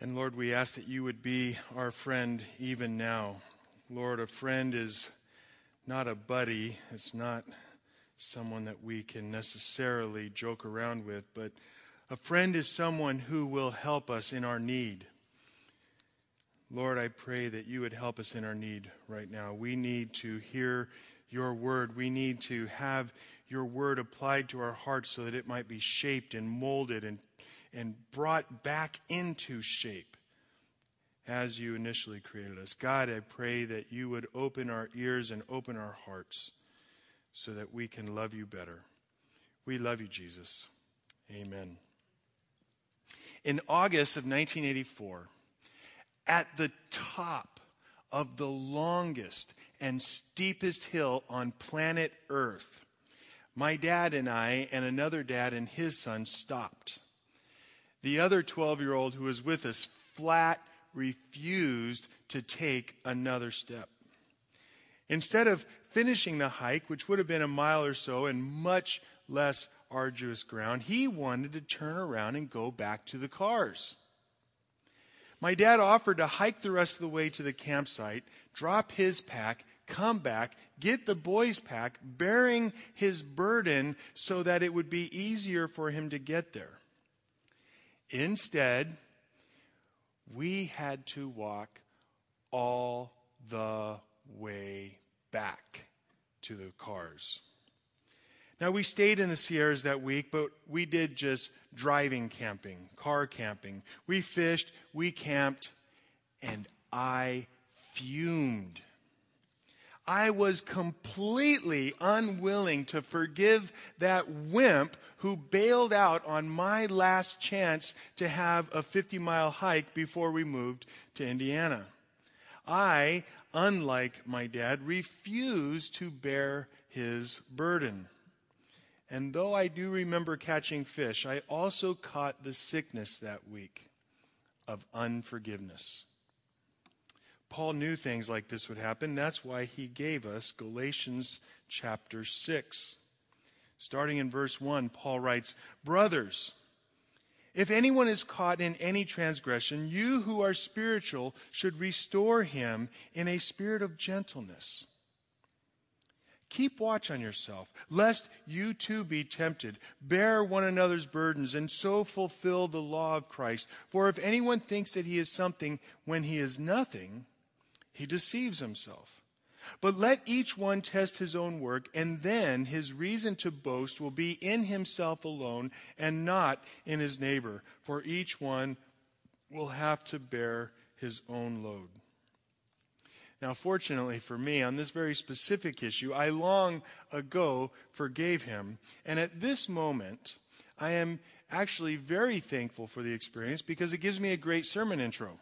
And Lord, we ask that you would be our friend even now. Lord, a friend is not a buddy, it's not someone that we can necessarily joke around with, but a friend is someone who will help us in our need. Lord, I pray that you would help us in our need right now. We need to hear your word. We need to have your word applied to our hearts so that it might be shaped and molded and, and brought back into shape as you initially created us. God, I pray that you would open our ears and open our hearts so that we can love you better. We love you, Jesus. Amen. In August of 1984, at the top of the longest and steepest hill on planet Earth, my dad and I and another dad and his son stopped. The other 12 year old who was with us flat refused to take another step. Instead of finishing the hike, which would have been a mile or so and much less arduous ground, he wanted to turn around and go back to the cars. My dad offered to hike the rest of the way to the campsite, drop his pack, come back, get the boys' pack, bearing his burden so that it would be easier for him to get there. Instead, we had to walk all the way back to the cars. Now, we stayed in the Sierras that week, but we did just driving camping, car camping. We fished, we camped, and I fumed. I was completely unwilling to forgive that wimp who bailed out on my last chance to have a 50 mile hike before we moved to Indiana. I, unlike my dad, refused to bear his burden. And though I do remember catching fish, I also caught the sickness that week of unforgiveness. Paul knew things like this would happen. That's why he gave us Galatians chapter 6. Starting in verse 1, Paul writes, Brothers, if anyone is caught in any transgression, you who are spiritual should restore him in a spirit of gentleness. Keep watch on yourself, lest you too be tempted. Bear one another's burdens, and so fulfill the law of Christ. For if anyone thinks that he is something when he is nothing, he deceives himself. But let each one test his own work, and then his reason to boast will be in himself alone and not in his neighbor, for each one will have to bear his own load. Now, fortunately for me, on this very specific issue, I long ago forgave him. And at this moment, I am actually very thankful for the experience because it gives me a great sermon intro.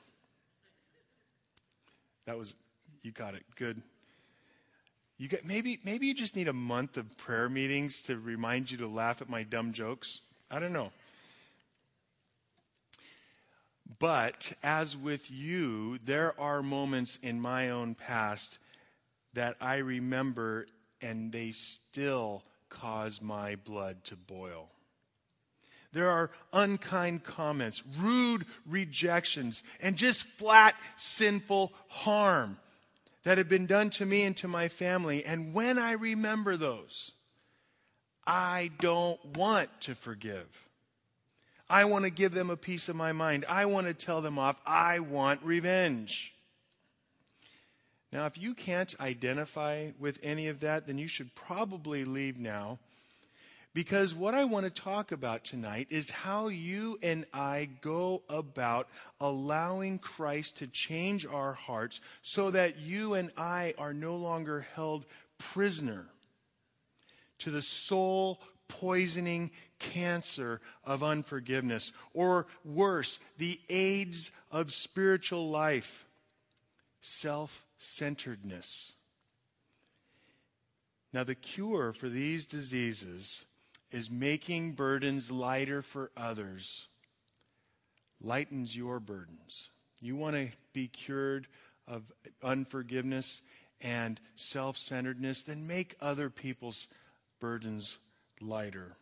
That was, you got it. Good. You got, maybe, maybe you just need a month of prayer meetings to remind you to laugh at my dumb jokes. I don't know. But as with you, there are moments in my own past that I remember and they still cause my blood to boil. There are unkind comments, rude rejections, and just flat sinful harm that have been done to me and to my family. And when I remember those, I don't want to forgive. I want to give them a piece of my mind. I want to tell them off. I want revenge. Now, if you can't identify with any of that, then you should probably leave now. Because what I want to talk about tonight is how you and I go about allowing Christ to change our hearts so that you and I are no longer held prisoner to the soul poisoning cancer of unforgiveness, or worse, the AIDS of spiritual life, self centeredness. Now, the cure for these diseases is making burdens lighter for others, lightens your burdens. You want to be cured of unforgiveness and self centeredness, then make other people's burdens lighter.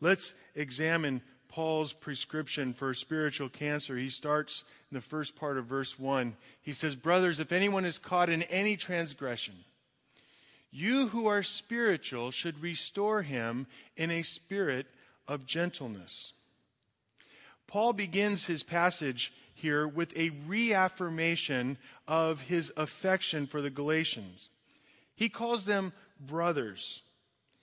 Let's examine Paul's prescription for spiritual cancer, he starts in the first part of verse 1. He says, Brothers, if anyone is caught in any transgression, you who are spiritual should restore him in a spirit of gentleness. Paul begins his passage here with a reaffirmation of his affection for the Galatians. He calls them brothers.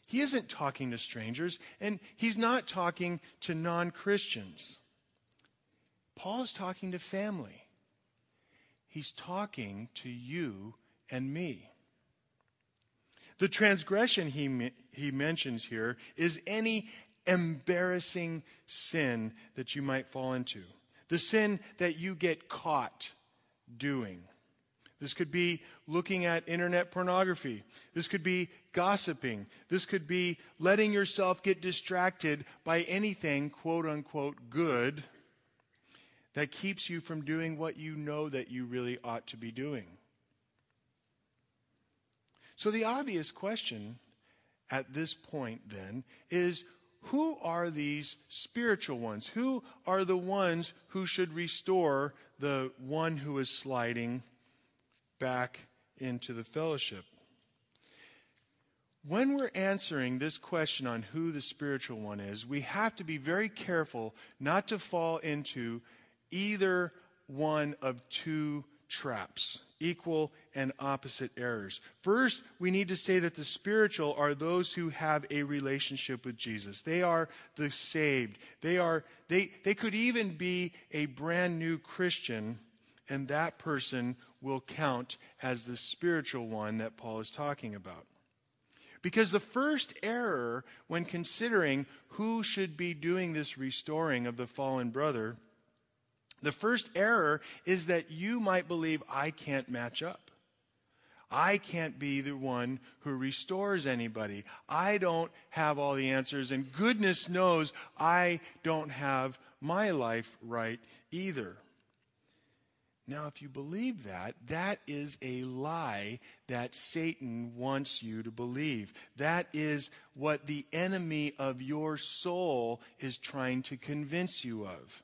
He isn't talking to strangers, and he's not talking to non Christians. Paul is talking to family. He's talking to you and me. The transgression he, he mentions here is any embarrassing sin that you might fall into, the sin that you get caught doing. This could be looking at internet pornography. This could be gossiping. This could be letting yourself get distracted by anything, quote unquote, good that keeps you from doing what you know that you really ought to be doing. So, the obvious question at this point then is who are these spiritual ones? Who are the ones who should restore the one who is sliding back into the fellowship. When we're answering this question on who the spiritual one is, we have to be very careful not to fall into either one of two traps, equal and opposite errors. First, we need to say that the spiritual are those who have a relationship with Jesus. They are the saved. They are they they could even be a brand new Christian and that person will count as the spiritual one that Paul is talking about. Because the first error when considering who should be doing this restoring of the fallen brother, the first error is that you might believe I can't match up. I can't be the one who restores anybody. I don't have all the answers, and goodness knows I don't have my life right either. Now, if you believe that, that is a lie that Satan wants you to believe. That is what the enemy of your soul is trying to convince you of.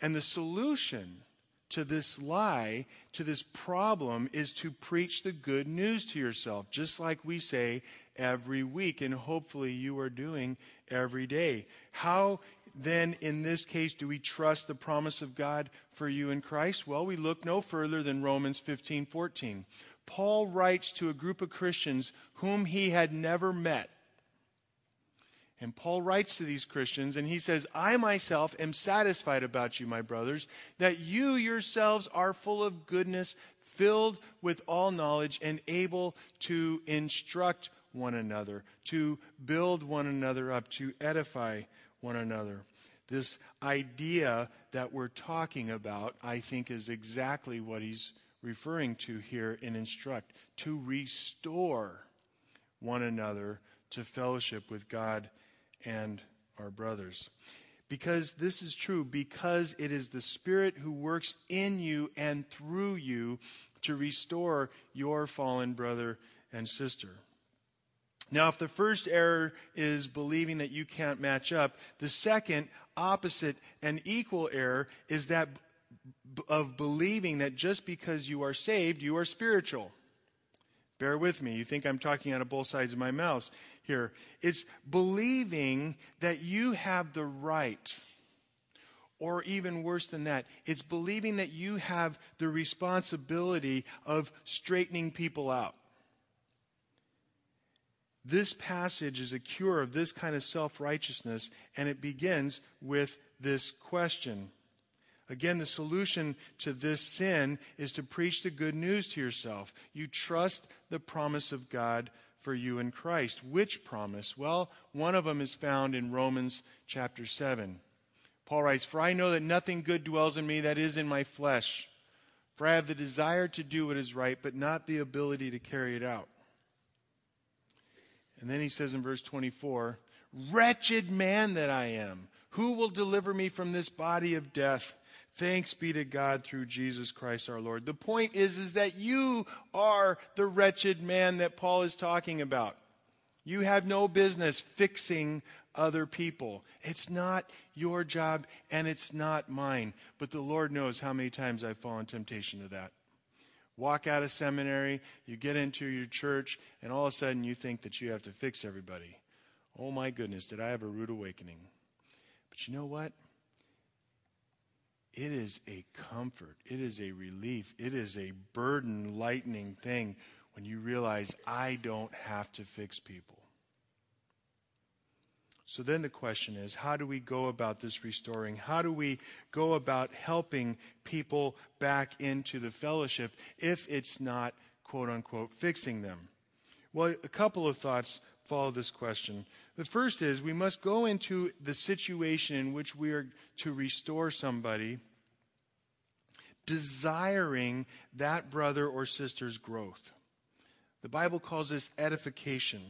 And the solution to this lie, to this problem, is to preach the good news to yourself, just like we say every week, and hopefully you are doing every day. How then, in this case, do we trust the promise of God for you in Christ? Well, we look no further than Romans 15 14. Paul writes to a group of Christians whom he had never met. And Paul writes to these Christians and he says, I myself am satisfied about you, my brothers, that you yourselves are full of goodness, filled with all knowledge, and able to instruct one another, to build one another up, to edify one another. This idea that we're talking about, I think, is exactly what he's referring to here in instruct to restore one another to fellowship with God and our brothers. Because this is true, because it is the Spirit who works in you and through you to restore your fallen brother and sister. Now, if the first error is believing that you can't match up, the second, opposite, and equal error is that of believing that just because you are saved, you are spiritual. Bear with me. You think I'm talking out of both sides of my mouth here. It's believing that you have the right, or even worse than that, it's believing that you have the responsibility of straightening people out. This passage is a cure of this kind of self righteousness, and it begins with this question. Again, the solution to this sin is to preach the good news to yourself. You trust the promise of God for you in Christ. Which promise? Well, one of them is found in Romans chapter 7. Paul writes, For I know that nothing good dwells in me that is in my flesh. For I have the desire to do what is right, but not the ability to carry it out. And then he says in verse 24, Wretched man that I am, who will deliver me from this body of death? Thanks be to God through Jesus Christ our Lord. The point is, is that you are the wretched man that Paul is talking about. You have no business fixing other people. It's not your job and it's not mine. But the Lord knows how many times I've fallen temptation to that. Walk out of seminary, you get into your church, and all of a sudden you think that you have to fix everybody. Oh my goodness, did I have a rude awakening? But you know what? It is a comfort. It is a relief. It is a burden lightening thing when you realize I don't have to fix people. So then the question is how do we go about this restoring? How do we go about helping people back into the fellowship if it's not, quote unquote, fixing them? Well, a couple of thoughts follow this question. The first is we must go into the situation in which we are to restore somebody desiring that brother or sister's growth. The Bible calls this edification.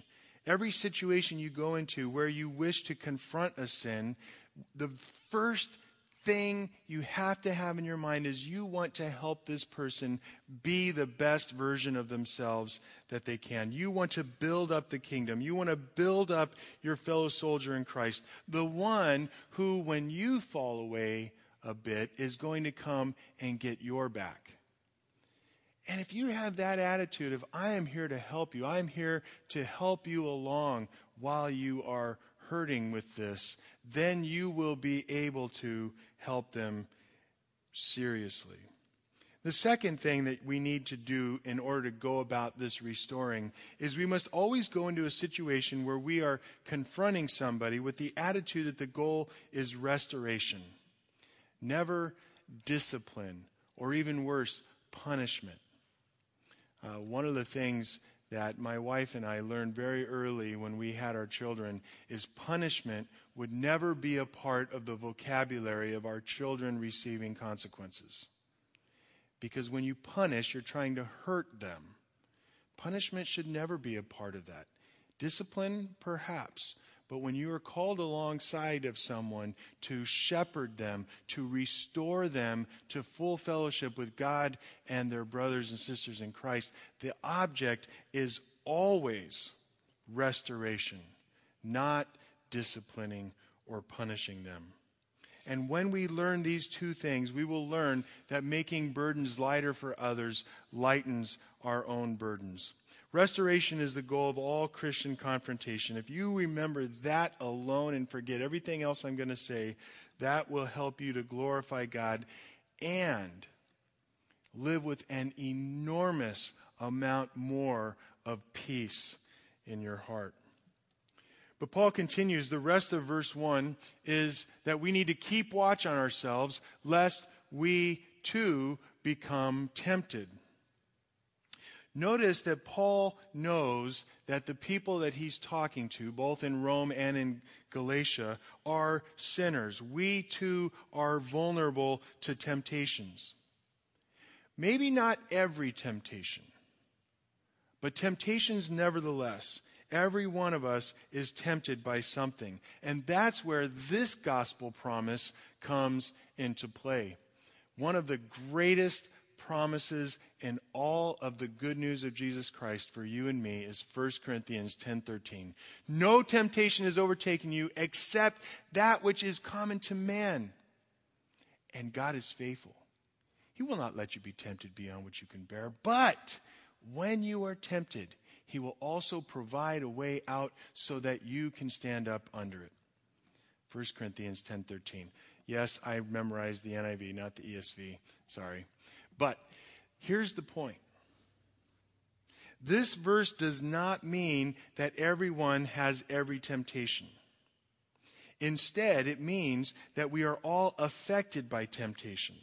Every situation you go into where you wish to confront a sin, the first thing you have to have in your mind is you want to help this person be the best version of themselves that they can. You want to build up the kingdom. You want to build up your fellow soldier in Christ. The one who, when you fall away a bit, is going to come and get your back. And if you have that attitude of, I am here to help you, I'm here to help you along while you are hurting with this, then you will be able to help them seriously. The second thing that we need to do in order to go about this restoring is we must always go into a situation where we are confronting somebody with the attitude that the goal is restoration, never discipline, or even worse, punishment. Uh, one of the things that my wife and I learned very early when we had our children is punishment would never be a part of the vocabulary of our children receiving consequences. Because when you punish, you're trying to hurt them. Punishment should never be a part of that. Discipline, perhaps, but when you are called alongside of someone to shepherd them, to restore them to full fellowship with God and their brothers and sisters in Christ, the object is always restoration, not disciplining or punishing them. And when we learn these two things, we will learn that making burdens lighter for others lightens our own burdens. Restoration is the goal of all Christian confrontation. If you remember that alone and forget everything else I'm going to say, that will help you to glorify God and live with an enormous amount more of peace in your heart. But Paul continues, the rest of verse 1 is that we need to keep watch on ourselves lest we too become tempted. Notice that Paul knows that the people that he's talking to, both in Rome and in Galatia, are sinners. We too are vulnerable to temptations. Maybe not every temptation, but temptations nevertheless. Every one of us is tempted by something. And that's where this gospel promise comes into play. One of the greatest promises and all of the good news of Jesus Christ for you and me is 1 Corinthians 10:13. No temptation has overtaken you except that which is common to man. And God is faithful. He will not let you be tempted beyond what you can bear, but when you are tempted, he will also provide a way out so that you can stand up under it. 1 Corinthians 10:13. Yes, I memorized the NIV, not the ESV. Sorry. But here's the point this verse does not mean that everyone has every temptation. Instead, it means that we are all affected by temptation.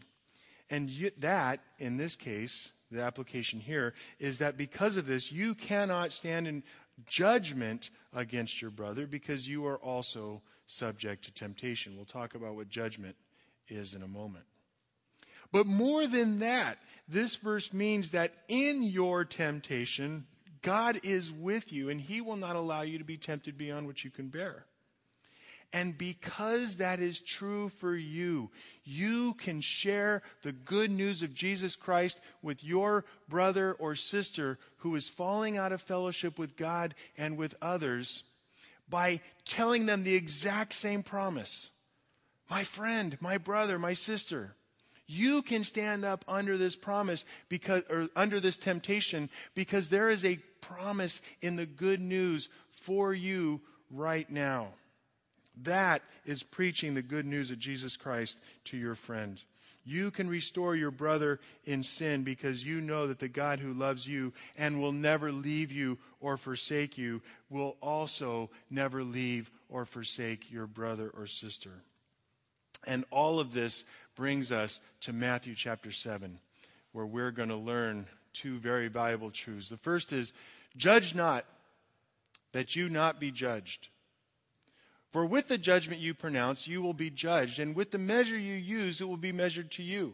And that, in this case, the application here, is that because of this, you cannot stand in judgment against your brother because you are also subject to temptation. We'll talk about what judgment is in a moment. But more than that, this verse means that in your temptation, God is with you and he will not allow you to be tempted beyond what you can bear. And because that is true for you, you can share the good news of Jesus Christ with your brother or sister who is falling out of fellowship with God and with others by telling them the exact same promise. My friend, my brother, my sister, you can stand up under this promise because, or under this temptation because there is a promise in the good news for you right now. That is preaching the good news of Jesus Christ to your friend. You can restore your brother in sin because you know that the God who loves you and will never leave you or forsake you will also never leave or forsake your brother or sister. And all of this brings us to Matthew chapter 7, where we're going to learn two very valuable truths. The first is judge not that you not be judged. For with the judgment you pronounce, you will be judged, and with the measure you use, it will be measured to you.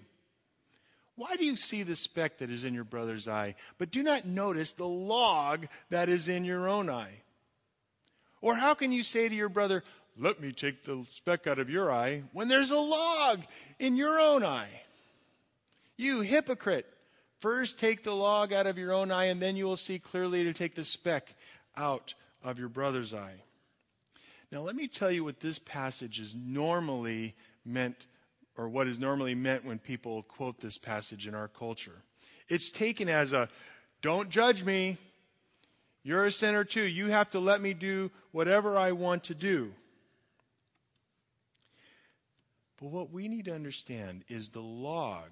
Why do you see the speck that is in your brother's eye, but do not notice the log that is in your own eye? Or how can you say to your brother, Let me take the speck out of your eye, when there's a log in your own eye? You hypocrite! First take the log out of your own eye, and then you will see clearly to take the speck out of your brother's eye. Now, let me tell you what this passage is normally meant, or what is normally meant when people quote this passage in our culture. It's taken as a don't judge me. You're a sinner too. You have to let me do whatever I want to do. But what we need to understand is the log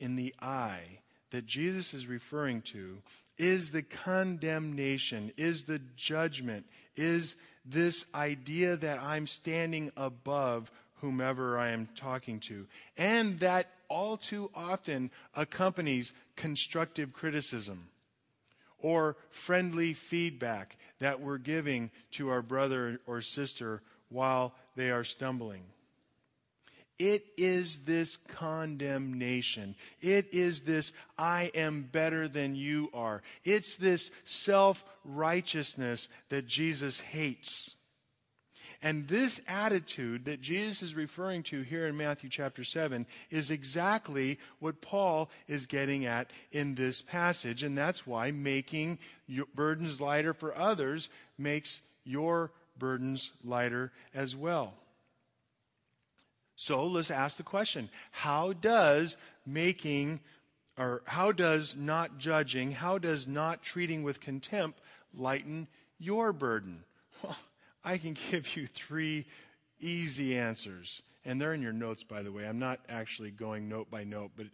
in the eye that Jesus is referring to is the condemnation, is the judgment, is this idea that I'm standing above whomever I am talking to. And that all too often accompanies constructive criticism or friendly feedback that we're giving to our brother or sister while they are stumbling. It is this condemnation. It is this, I am better than you are. It's this self righteousness that Jesus hates. And this attitude that Jesus is referring to here in Matthew chapter 7 is exactly what Paul is getting at in this passage. And that's why making your burdens lighter for others makes your burdens lighter as well. So let's ask the question how does making, or how does not judging, how does not treating with contempt lighten your burden? Well, I can give you three easy answers. And they're in your notes, by the way. I'm not actually going note by note, but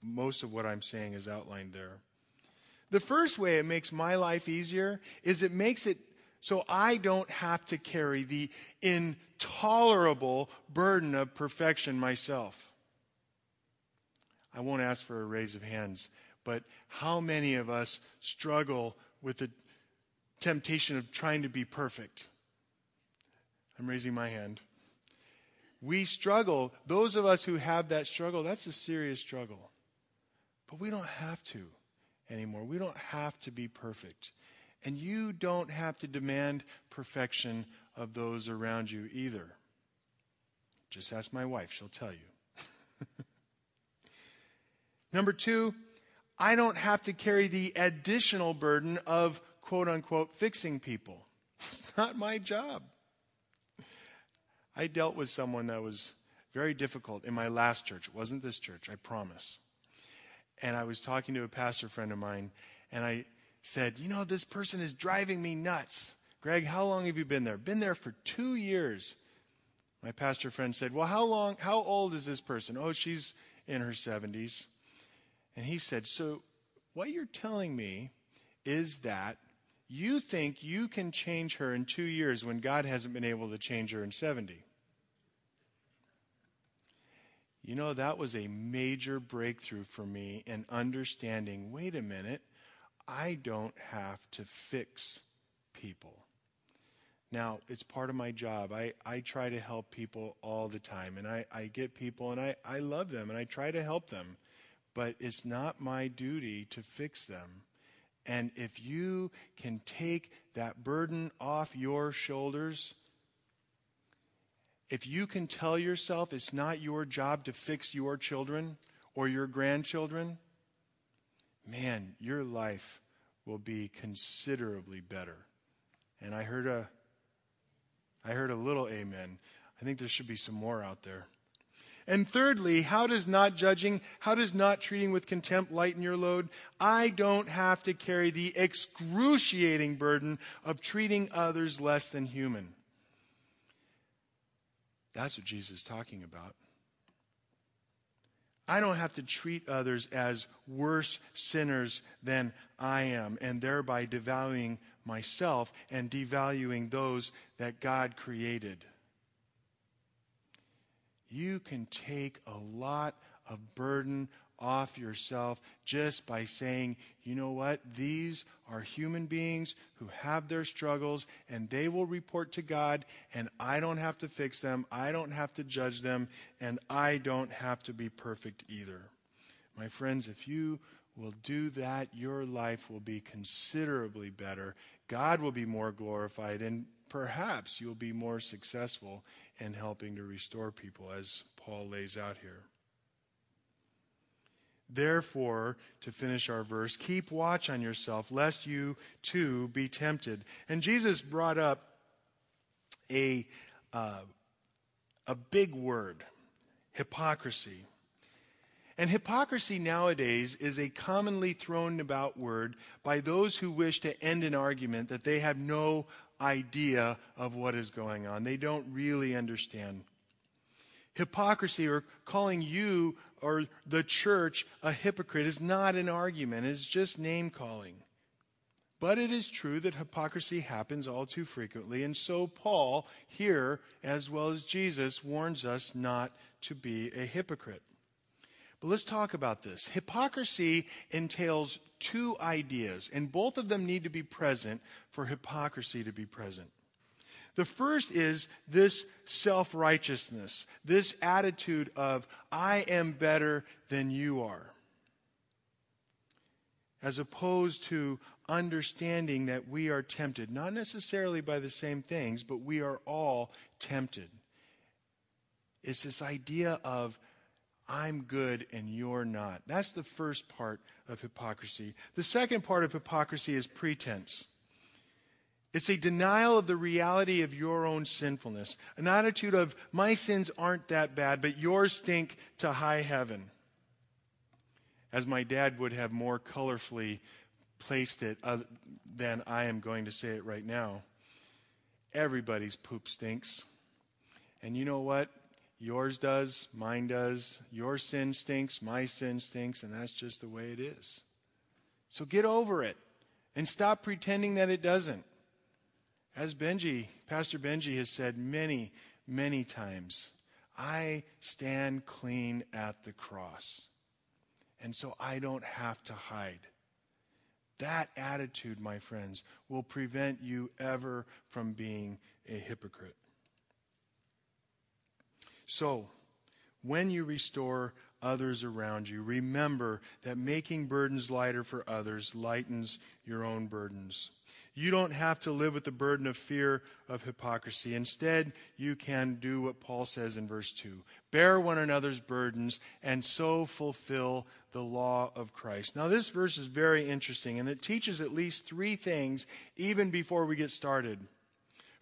most of what I'm saying is outlined there. The first way it makes my life easier is it makes it so I don't have to carry the intolerable burden of perfection myself. I won't ask for a raise of hands, but how many of us struggle with the temptation of trying to be perfect? I'm raising my hand. We struggle. Those of us who have that struggle, that's a serious struggle. But we don't have to anymore. We don't have to be perfect. And you don't have to demand perfection of those around you either. Just ask my wife, she'll tell you. Number two, I don't have to carry the additional burden of quote unquote fixing people. It's not my job. I dealt with someone that was very difficult in my last church. It wasn't this church, I promise. And I was talking to a pastor friend of mine, and I said, You know, this person is driving me nuts. Greg, how long have you been there? Been there for two years. My pastor friend said, Well, how long, how old is this person? Oh, she's in her 70s. And he said, So what you're telling me is that you think you can change her in two years when God hasn't been able to change her in 70. You know, that was a major breakthrough for me in understanding wait a minute, I don't have to fix people. Now, it's part of my job. I, I try to help people all the time. And I, I get people and I, I love them and I try to help them. But it's not my duty to fix them. And if you can take that burden off your shoulders, if you can tell yourself it's not your job to fix your children or your grandchildren, man, your life will be considerably better. And I heard a I heard a little amen. I think there should be some more out there. And thirdly, how does not judging, how does not treating with contempt lighten your load? I don't have to carry the excruciating burden of treating others less than human. That's what Jesus is talking about. I don't have to treat others as worse sinners than I am, and thereby devaluing myself and devaluing those that God created. You can take a lot of burden off yourself just by saying, you know what? These are human beings who have their struggles and they will report to God, and I don't have to fix them. I don't have to judge them, and I don't have to be perfect either. My friends, if you will do that, your life will be considerably better. God will be more glorified, and perhaps you'll be more successful in helping to restore people, as Paul lays out here. Therefore, to finish our verse, keep watch on yourself, lest you too be tempted. And Jesus brought up a, uh, a big word hypocrisy. And hypocrisy nowadays is a commonly thrown about word by those who wish to end an argument that they have no idea of what is going on. They don't really understand. Hypocrisy or calling you or the church a hypocrite is not an argument, it's just name calling. But it is true that hypocrisy happens all too frequently, and so Paul, here as well as Jesus, warns us not to be a hypocrite. But let's talk about this. Hypocrisy entails two ideas, and both of them need to be present for hypocrisy to be present. The first is this self righteousness, this attitude of, I am better than you are, as opposed to understanding that we are tempted, not necessarily by the same things, but we are all tempted. It's this idea of I'm good and you're not. That's the first part of hypocrisy. The second part of hypocrisy is pretense. It's a denial of the reality of your own sinfulness, an attitude of, my sins aren't that bad, but yours stink to high heaven. As my dad would have more colorfully placed it uh, than I am going to say it right now. Everybody's poop stinks. And you know what? Yours does, mine does. Your sin stinks, my sin stinks, and that's just the way it is. So get over it and stop pretending that it doesn't. As Benji, Pastor Benji has said many, many times, I stand clean at the cross. And so I don't have to hide. That attitude, my friends, will prevent you ever from being a hypocrite. So, when you restore others around you, remember that making burdens lighter for others lightens your own burdens. You don't have to live with the burden of fear of hypocrisy. Instead, you can do what Paul says in verse 2 bear one another's burdens and so fulfill the law of Christ. Now, this verse is very interesting, and it teaches at least three things even before we get started.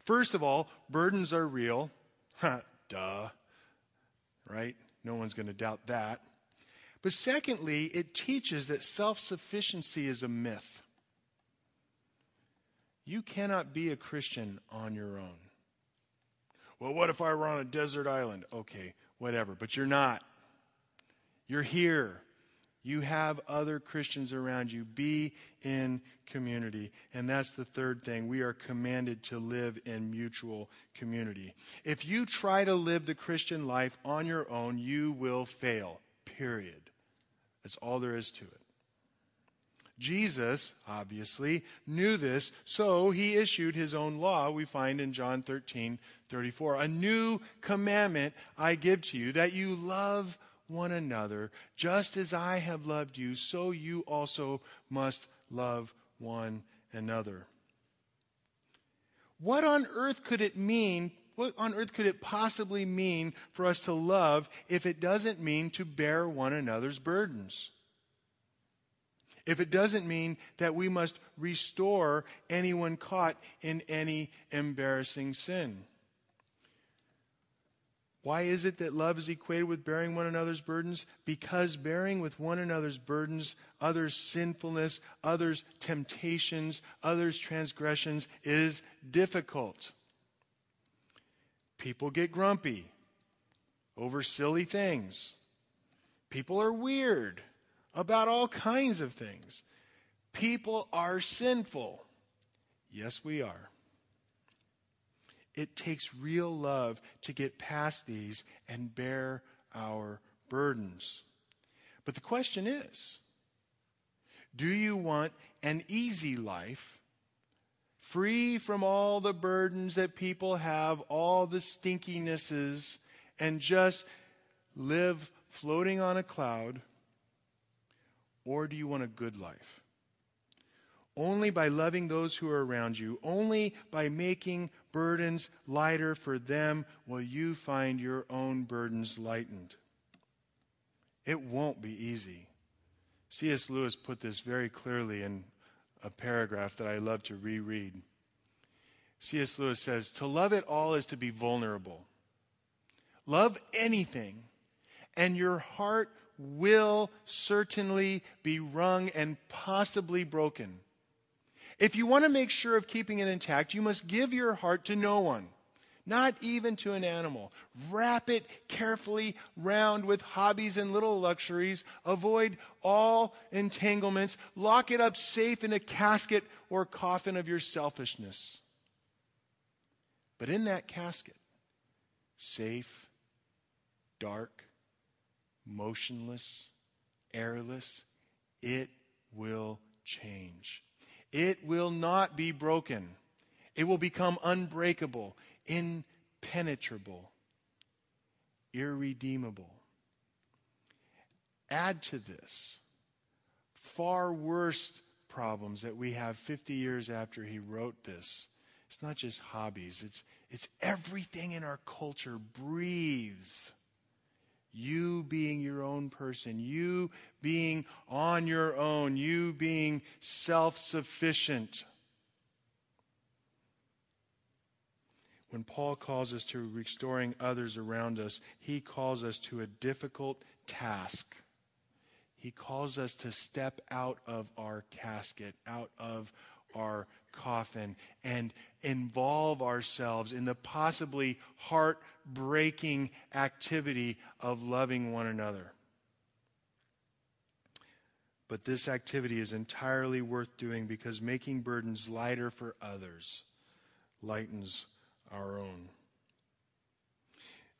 First of all, burdens are real. Duh right? No one's going to doubt that. But secondly, it teaches that self sufficiency is a myth. You cannot be a Christian on your own. Well, what if I were on a desert island? Okay, whatever, but you're not. You're here. You have other Christians around you. Be in community. And that's the third thing. We are commanded to live in mutual community. If you try to live the Christian life on your own, you will fail. Period. That's all there is to it. Jesus, obviously, knew this, so he issued his own law, we find in John 13 34. A new commandment I give to you, that you love one another. Just as I have loved you, so you also must love one another. What on earth could it mean? What on earth could it possibly mean for us to love if it doesn't mean to bear one another's burdens? If it doesn't mean that we must restore anyone caught in any embarrassing sin? Why is it that love is equated with bearing one another's burdens? Because bearing with one another's burdens, others' sinfulness, others' temptations, others' transgressions is difficult. People get grumpy over silly things. People are weird about all kinds of things. People are sinful. Yes, we are. It takes real love to get past these and bear our burdens. But the question is do you want an easy life, free from all the burdens that people have, all the stinkinesses, and just live floating on a cloud? Or do you want a good life? Only by loving those who are around you, only by making burdens lighter for them will you find your own burdens lightened. It won't be easy. C.S. Lewis put this very clearly in a paragraph that I love to reread. C.S. Lewis says, To love it all is to be vulnerable. Love anything, and your heart will certainly be wrung and possibly broken. If you want to make sure of keeping it intact, you must give your heart to no one, not even to an animal. Wrap it carefully round with hobbies and little luxuries. Avoid all entanglements. Lock it up safe in a casket or coffin of your selfishness. But in that casket, safe, dark, motionless, airless, it will change. It will not be broken. It will become unbreakable, impenetrable, irredeemable. Add to this far worse problems that we have 50 years after he wrote this. It's not just hobbies, it's, it's everything in our culture breathes you being your own person, you being on your own, you being self sufficient. When Paul calls us to restoring others around us, he calls us to a difficult task. He calls us to step out of our casket, out of our coffin, and involve ourselves in the possibly heartbreaking activity of loving one another. But this activity is entirely worth doing because making burdens lighter for others lightens our own.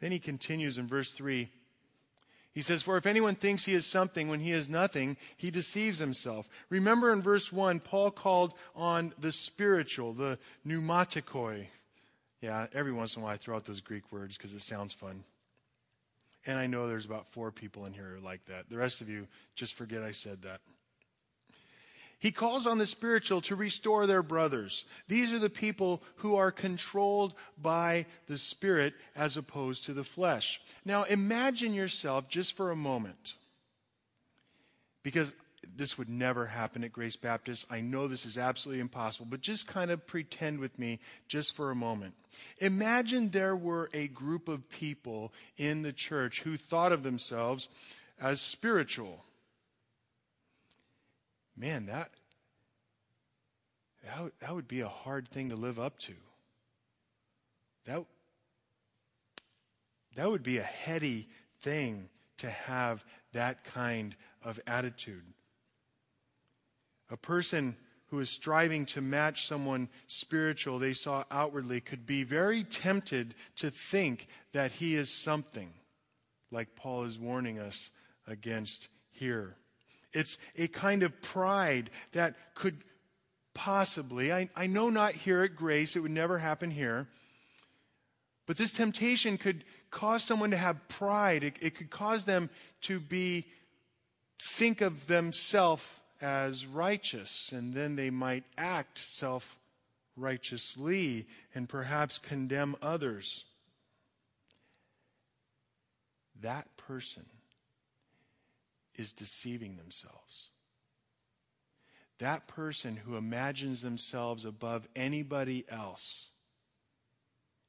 Then he continues in verse 3 he says, For if anyone thinks he is something when he is nothing, he deceives himself. Remember in verse 1, Paul called on the spiritual, the pneumatikoi. Yeah, every once in a while I throw out those Greek words because it sounds fun. And I know there's about four people in here like that. The rest of you, just forget I said that. He calls on the spiritual to restore their brothers. These are the people who are controlled by the Spirit as opposed to the flesh. Now imagine yourself just for a moment, because this would never happen at Grace Baptist. I know this is absolutely impossible, but just kind of pretend with me just for a moment. Imagine there were a group of people in the church who thought of themselves as spiritual man, that, that, that would be a hard thing to live up to. That, that would be a heady thing to have that kind of attitude. A person who is striving to match someone spiritual they saw outwardly could be very tempted to think that he is something, like Paul is warning us against here. It's a kind of pride that could possibly, I, I know not here at Grace, it would never happen here, but this temptation could cause someone to have pride. It, it could cause them to be, think of themselves as righteous, and then they might act self righteously and perhaps condemn others. That person is deceiving themselves. That person who imagines themselves above anybody else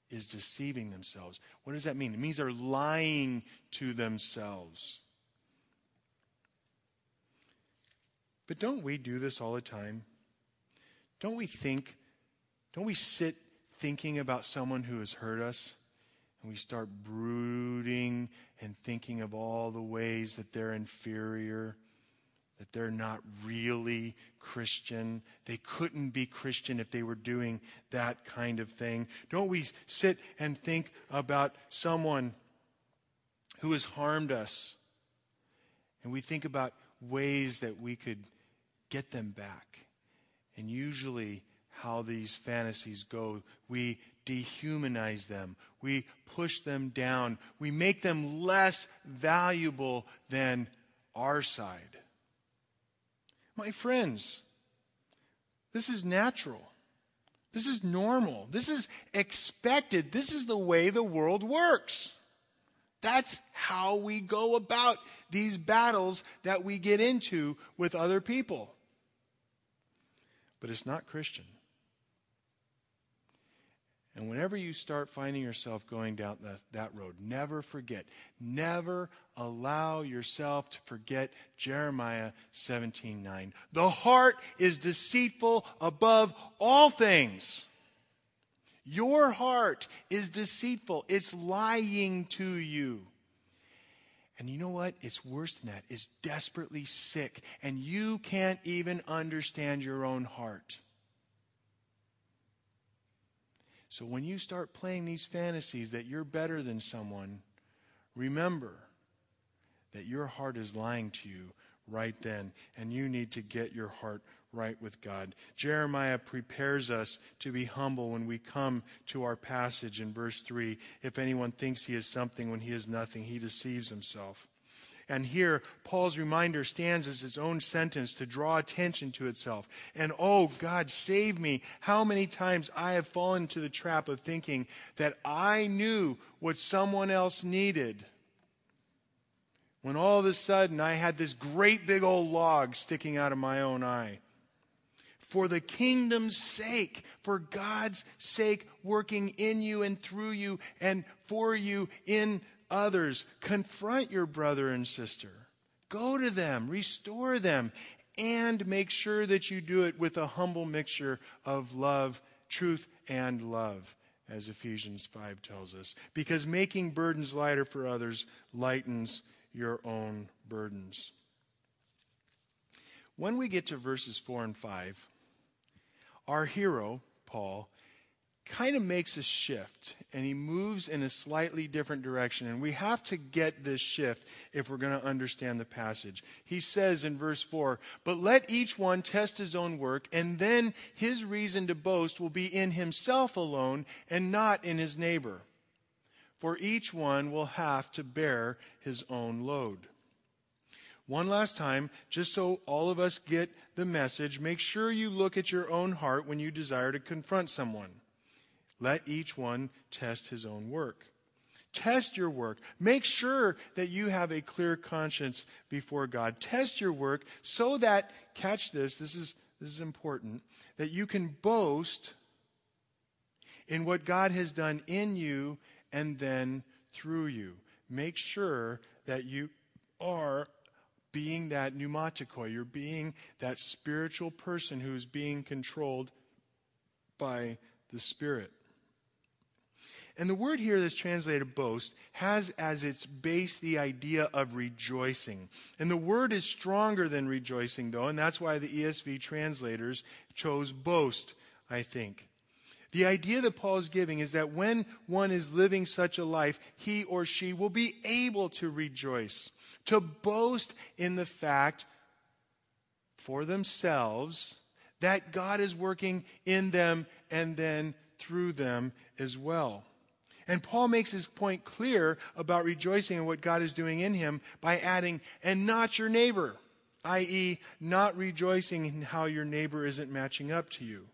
is deceiving themselves. What does that mean? It means they're lying to themselves. But don't we do this all the time? Don't we think, don't we sit thinking about someone who has hurt us? And we start brooding and thinking of all the ways that they're inferior, that they're not really Christian. They couldn't be Christian if they were doing that kind of thing. Don't we sit and think about someone who has harmed us? And we think about ways that we could get them back. And usually, how these fantasies go, we dehumanize them, we push them down, we make them less valuable than our side. My friends, this is natural. This is normal. This is expected. This is the way the world works. That's how we go about these battles that we get into with other people. But it's not Christian. And whenever you start finding yourself going down that, that road, never forget, never allow yourself to forget Jeremiah 17:9. The heart is deceitful above all things. Your heart is deceitful. It's lying to you. And you know what? It's worse than that. It's desperately sick. And you can't even understand your own heart. So when you start playing these fantasies that you're better than someone, remember that your heart is lying to you right then, and you need to get your heart right with God. Jeremiah prepares us to be humble when we come to our passage in verse 3. If anyone thinks he is something when he is nothing, he deceives himself. And here, Paul's reminder stands as his own sentence to draw attention to itself. And oh, God, save me. How many times I have fallen into the trap of thinking that I knew what someone else needed. When all of a sudden I had this great big old log sticking out of my own eye. For the kingdom's sake, for God's sake, working in you and through you and for you in others. Confront your brother and sister. Go to them, restore them, and make sure that you do it with a humble mixture of love, truth, and love, as Ephesians 5 tells us. Because making burdens lighter for others lightens your own burdens. When we get to verses 4 and 5, our hero, Paul, kind of makes a shift and he moves in a slightly different direction. And we have to get this shift if we're going to understand the passage. He says in verse 4 But let each one test his own work, and then his reason to boast will be in himself alone and not in his neighbor. For each one will have to bear his own load. One last time, just so all of us get the message, make sure you look at your own heart when you desire to confront someone. Let each one test his own work. Test your work. Make sure that you have a clear conscience before God. Test your work so that, catch this, this is, this is important, that you can boast in what God has done in you and then through you. Make sure that you are being that pneumatikoi. You're being that spiritual person who's being controlled by the Spirit. And the word here that's translated boast has as its base the idea of rejoicing. And the word is stronger than rejoicing, though, and that's why the ESV translators chose boast, I think. The idea that Paul is giving is that when one is living such a life, he or she will be able to rejoice, to boast in the fact for themselves that God is working in them and then through them as well. And Paul makes his point clear about rejoicing in what God is doing in him by adding, and not your neighbor, i.e., not rejoicing in how your neighbor isn't matching up to you.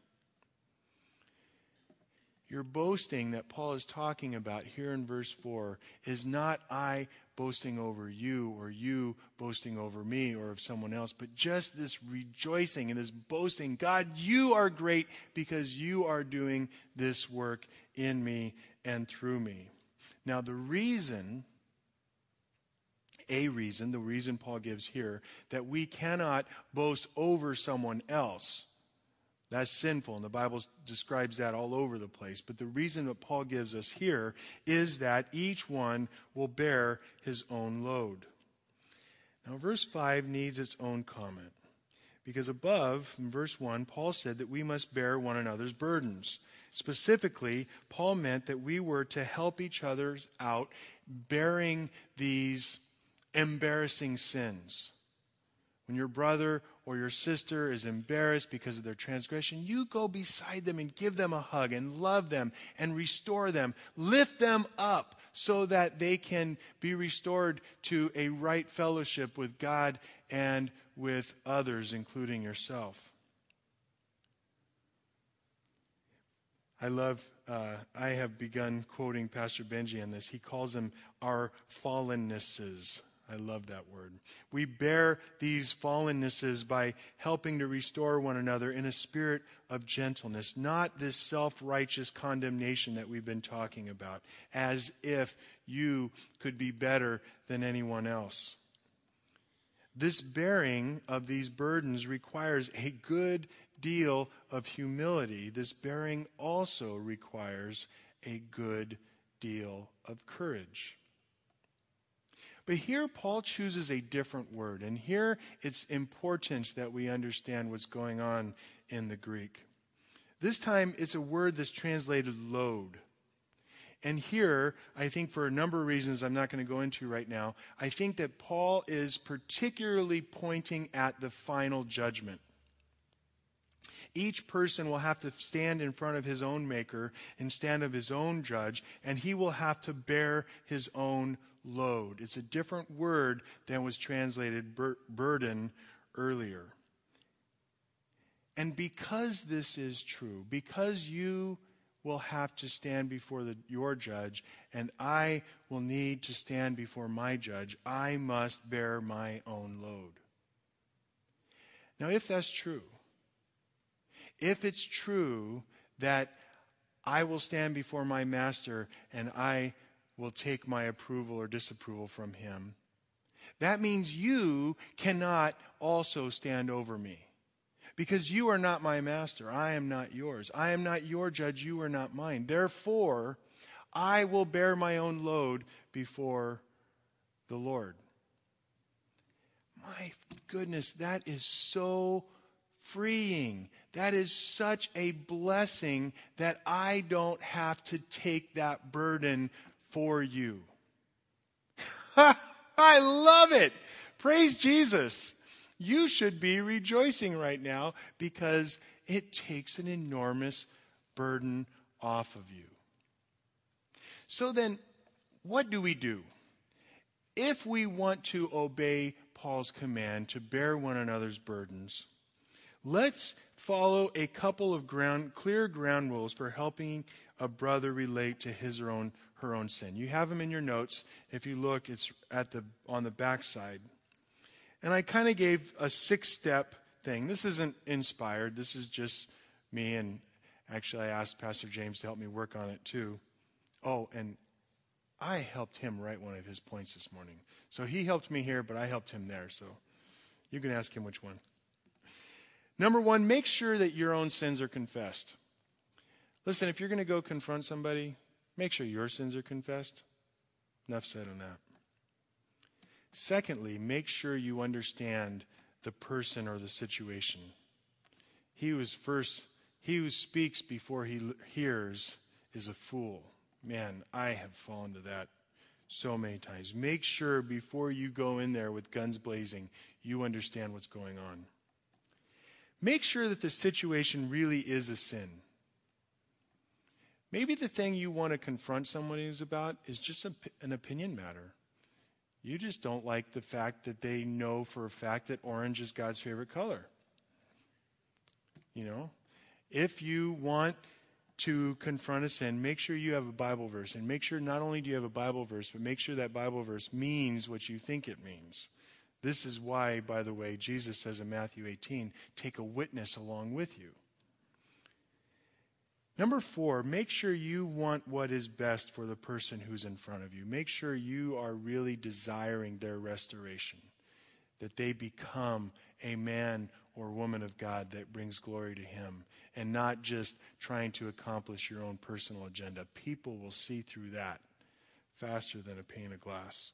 Your boasting that Paul is talking about here in verse 4 is not I boasting over you or you boasting over me or of someone else, but just this rejoicing and this boasting. God, you are great because you are doing this work in me and through me. Now, the reason, a reason, the reason Paul gives here, that we cannot boast over someone else. That's sinful, and the Bible describes that all over the place. But the reason that Paul gives us here is that each one will bear his own load. Now, verse 5 needs its own comment. Because above, in verse 1, Paul said that we must bear one another's burdens. Specifically, Paul meant that we were to help each other out bearing these embarrassing sins. When your brother or your sister is embarrassed because of their transgression, you go beside them and give them a hug and love them and restore them. Lift them up so that they can be restored to a right fellowship with God and with others, including yourself. I love, uh, I have begun quoting Pastor Benji on this. He calls them our fallennesses. I love that word. We bear these fallennesses by helping to restore one another in a spirit of gentleness, not this self righteous condemnation that we've been talking about, as if you could be better than anyone else. This bearing of these burdens requires a good deal of humility. This bearing also requires a good deal of courage. But here, Paul chooses a different word. And here, it's important that we understand what's going on in the Greek. This time, it's a word that's translated load. And here, I think for a number of reasons I'm not going to go into right now, I think that Paul is particularly pointing at the final judgment. Each person will have to stand in front of his own maker and stand of his own judge, and he will have to bear his own load. It's a different word than was translated bur- burden earlier. And because this is true, because you will have to stand before the, your judge, and I will need to stand before my judge, I must bear my own load. Now, if that's true, if it's true that I will stand before my master and I will take my approval or disapproval from him. That means you cannot also stand over me. Because you are not my master. I am not yours. I am not your judge. You are not mine. Therefore, I will bear my own load before the Lord. My goodness, that is so freeing. That is such a blessing that I don't have to take that burden for you. I love it. Praise Jesus. You should be rejoicing right now because it takes an enormous burden off of you. So then, what do we do? If we want to obey Paul's command to bear one another's burdens, let's follow a couple of ground, clear ground rules for helping a brother relate to his or own her own sin. You have them in your notes. If you look, it's at the on the back side. And I kind of gave a six-step thing. This isn't inspired. This is just me and actually I asked Pastor James to help me work on it too. Oh, and I helped him write one of his points this morning. So he helped me here, but I helped him there. So you can ask him which one. Number one, make sure that your own sins are confessed. Listen, if you're going to go confront somebody, Make sure your sins are confessed. Enough said on that. Secondly, make sure you understand the person or the situation. He who's first, he who speaks before he hears is a fool. Man, I have fallen to that so many times. Make sure before you go in there with guns blazing, you understand what's going on. Make sure that the situation really is a sin. Maybe the thing you want to confront someone who's about is just a, an opinion matter. You just don't like the fact that they know for a fact that orange is God's favorite color. You know, if you want to confront a sin, make sure you have a Bible verse. And make sure not only do you have a Bible verse, but make sure that Bible verse means what you think it means. This is why, by the way, Jesus says in Matthew 18, take a witness along with you. Number four, make sure you want what is best for the person who's in front of you. Make sure you are really desiring their restoration, that they become a man or woman of God that brings glory to Him, and not just trying to accomplish your own personal agenda. People will see through that faster than a pane of glass.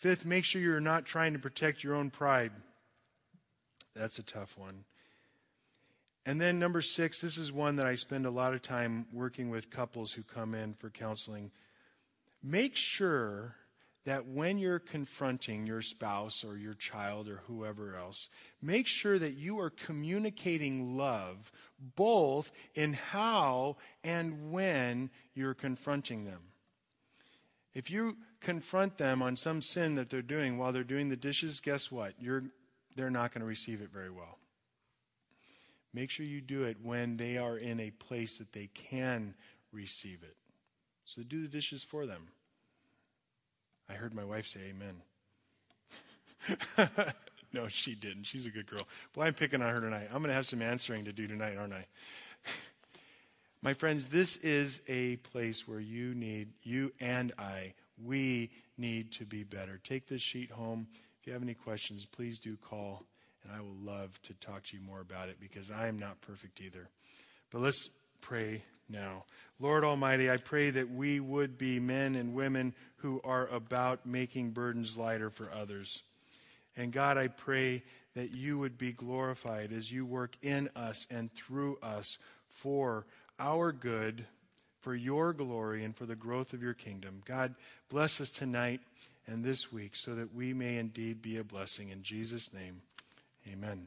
Fifth, make sure you're not trying to protect your own pride. That's a tough one. And then number six, this is one that I spend a lot of time working with couples who come in for counseling. Make sure that when you're confronting your spouse or your child or whoever else, make sure that you are communicating love both in how and when you're confronting them. If you confront them on some sin that they're doing while they're doing the dishes, guess what? You're, they're not going to receive it very well. Make sure you do it when they are in a place that they can receive it. So do the dishes for them. I heard my wife say amen. no, she didn't. She's a good girl. Boy, I'm picking on her tonight. I'm going to have some answering to do tonight, aren't I? my friends, this is a place where you need, you and I, we need to be better. Take this sheet home. If you have any questions, please do call and I will love to talk to you more about it because I am not perfect either. But let's pray now. Lord Almighty, I pray that we would be men and women who are about making burdens lighter for others. And God, I pray that you would be glorified as you work in us and through us for our good, for your glory, and for the growth of your kingdom. God, bless us tonight and this week so that we may indeed be a blessing. In Jesus' name. Amen.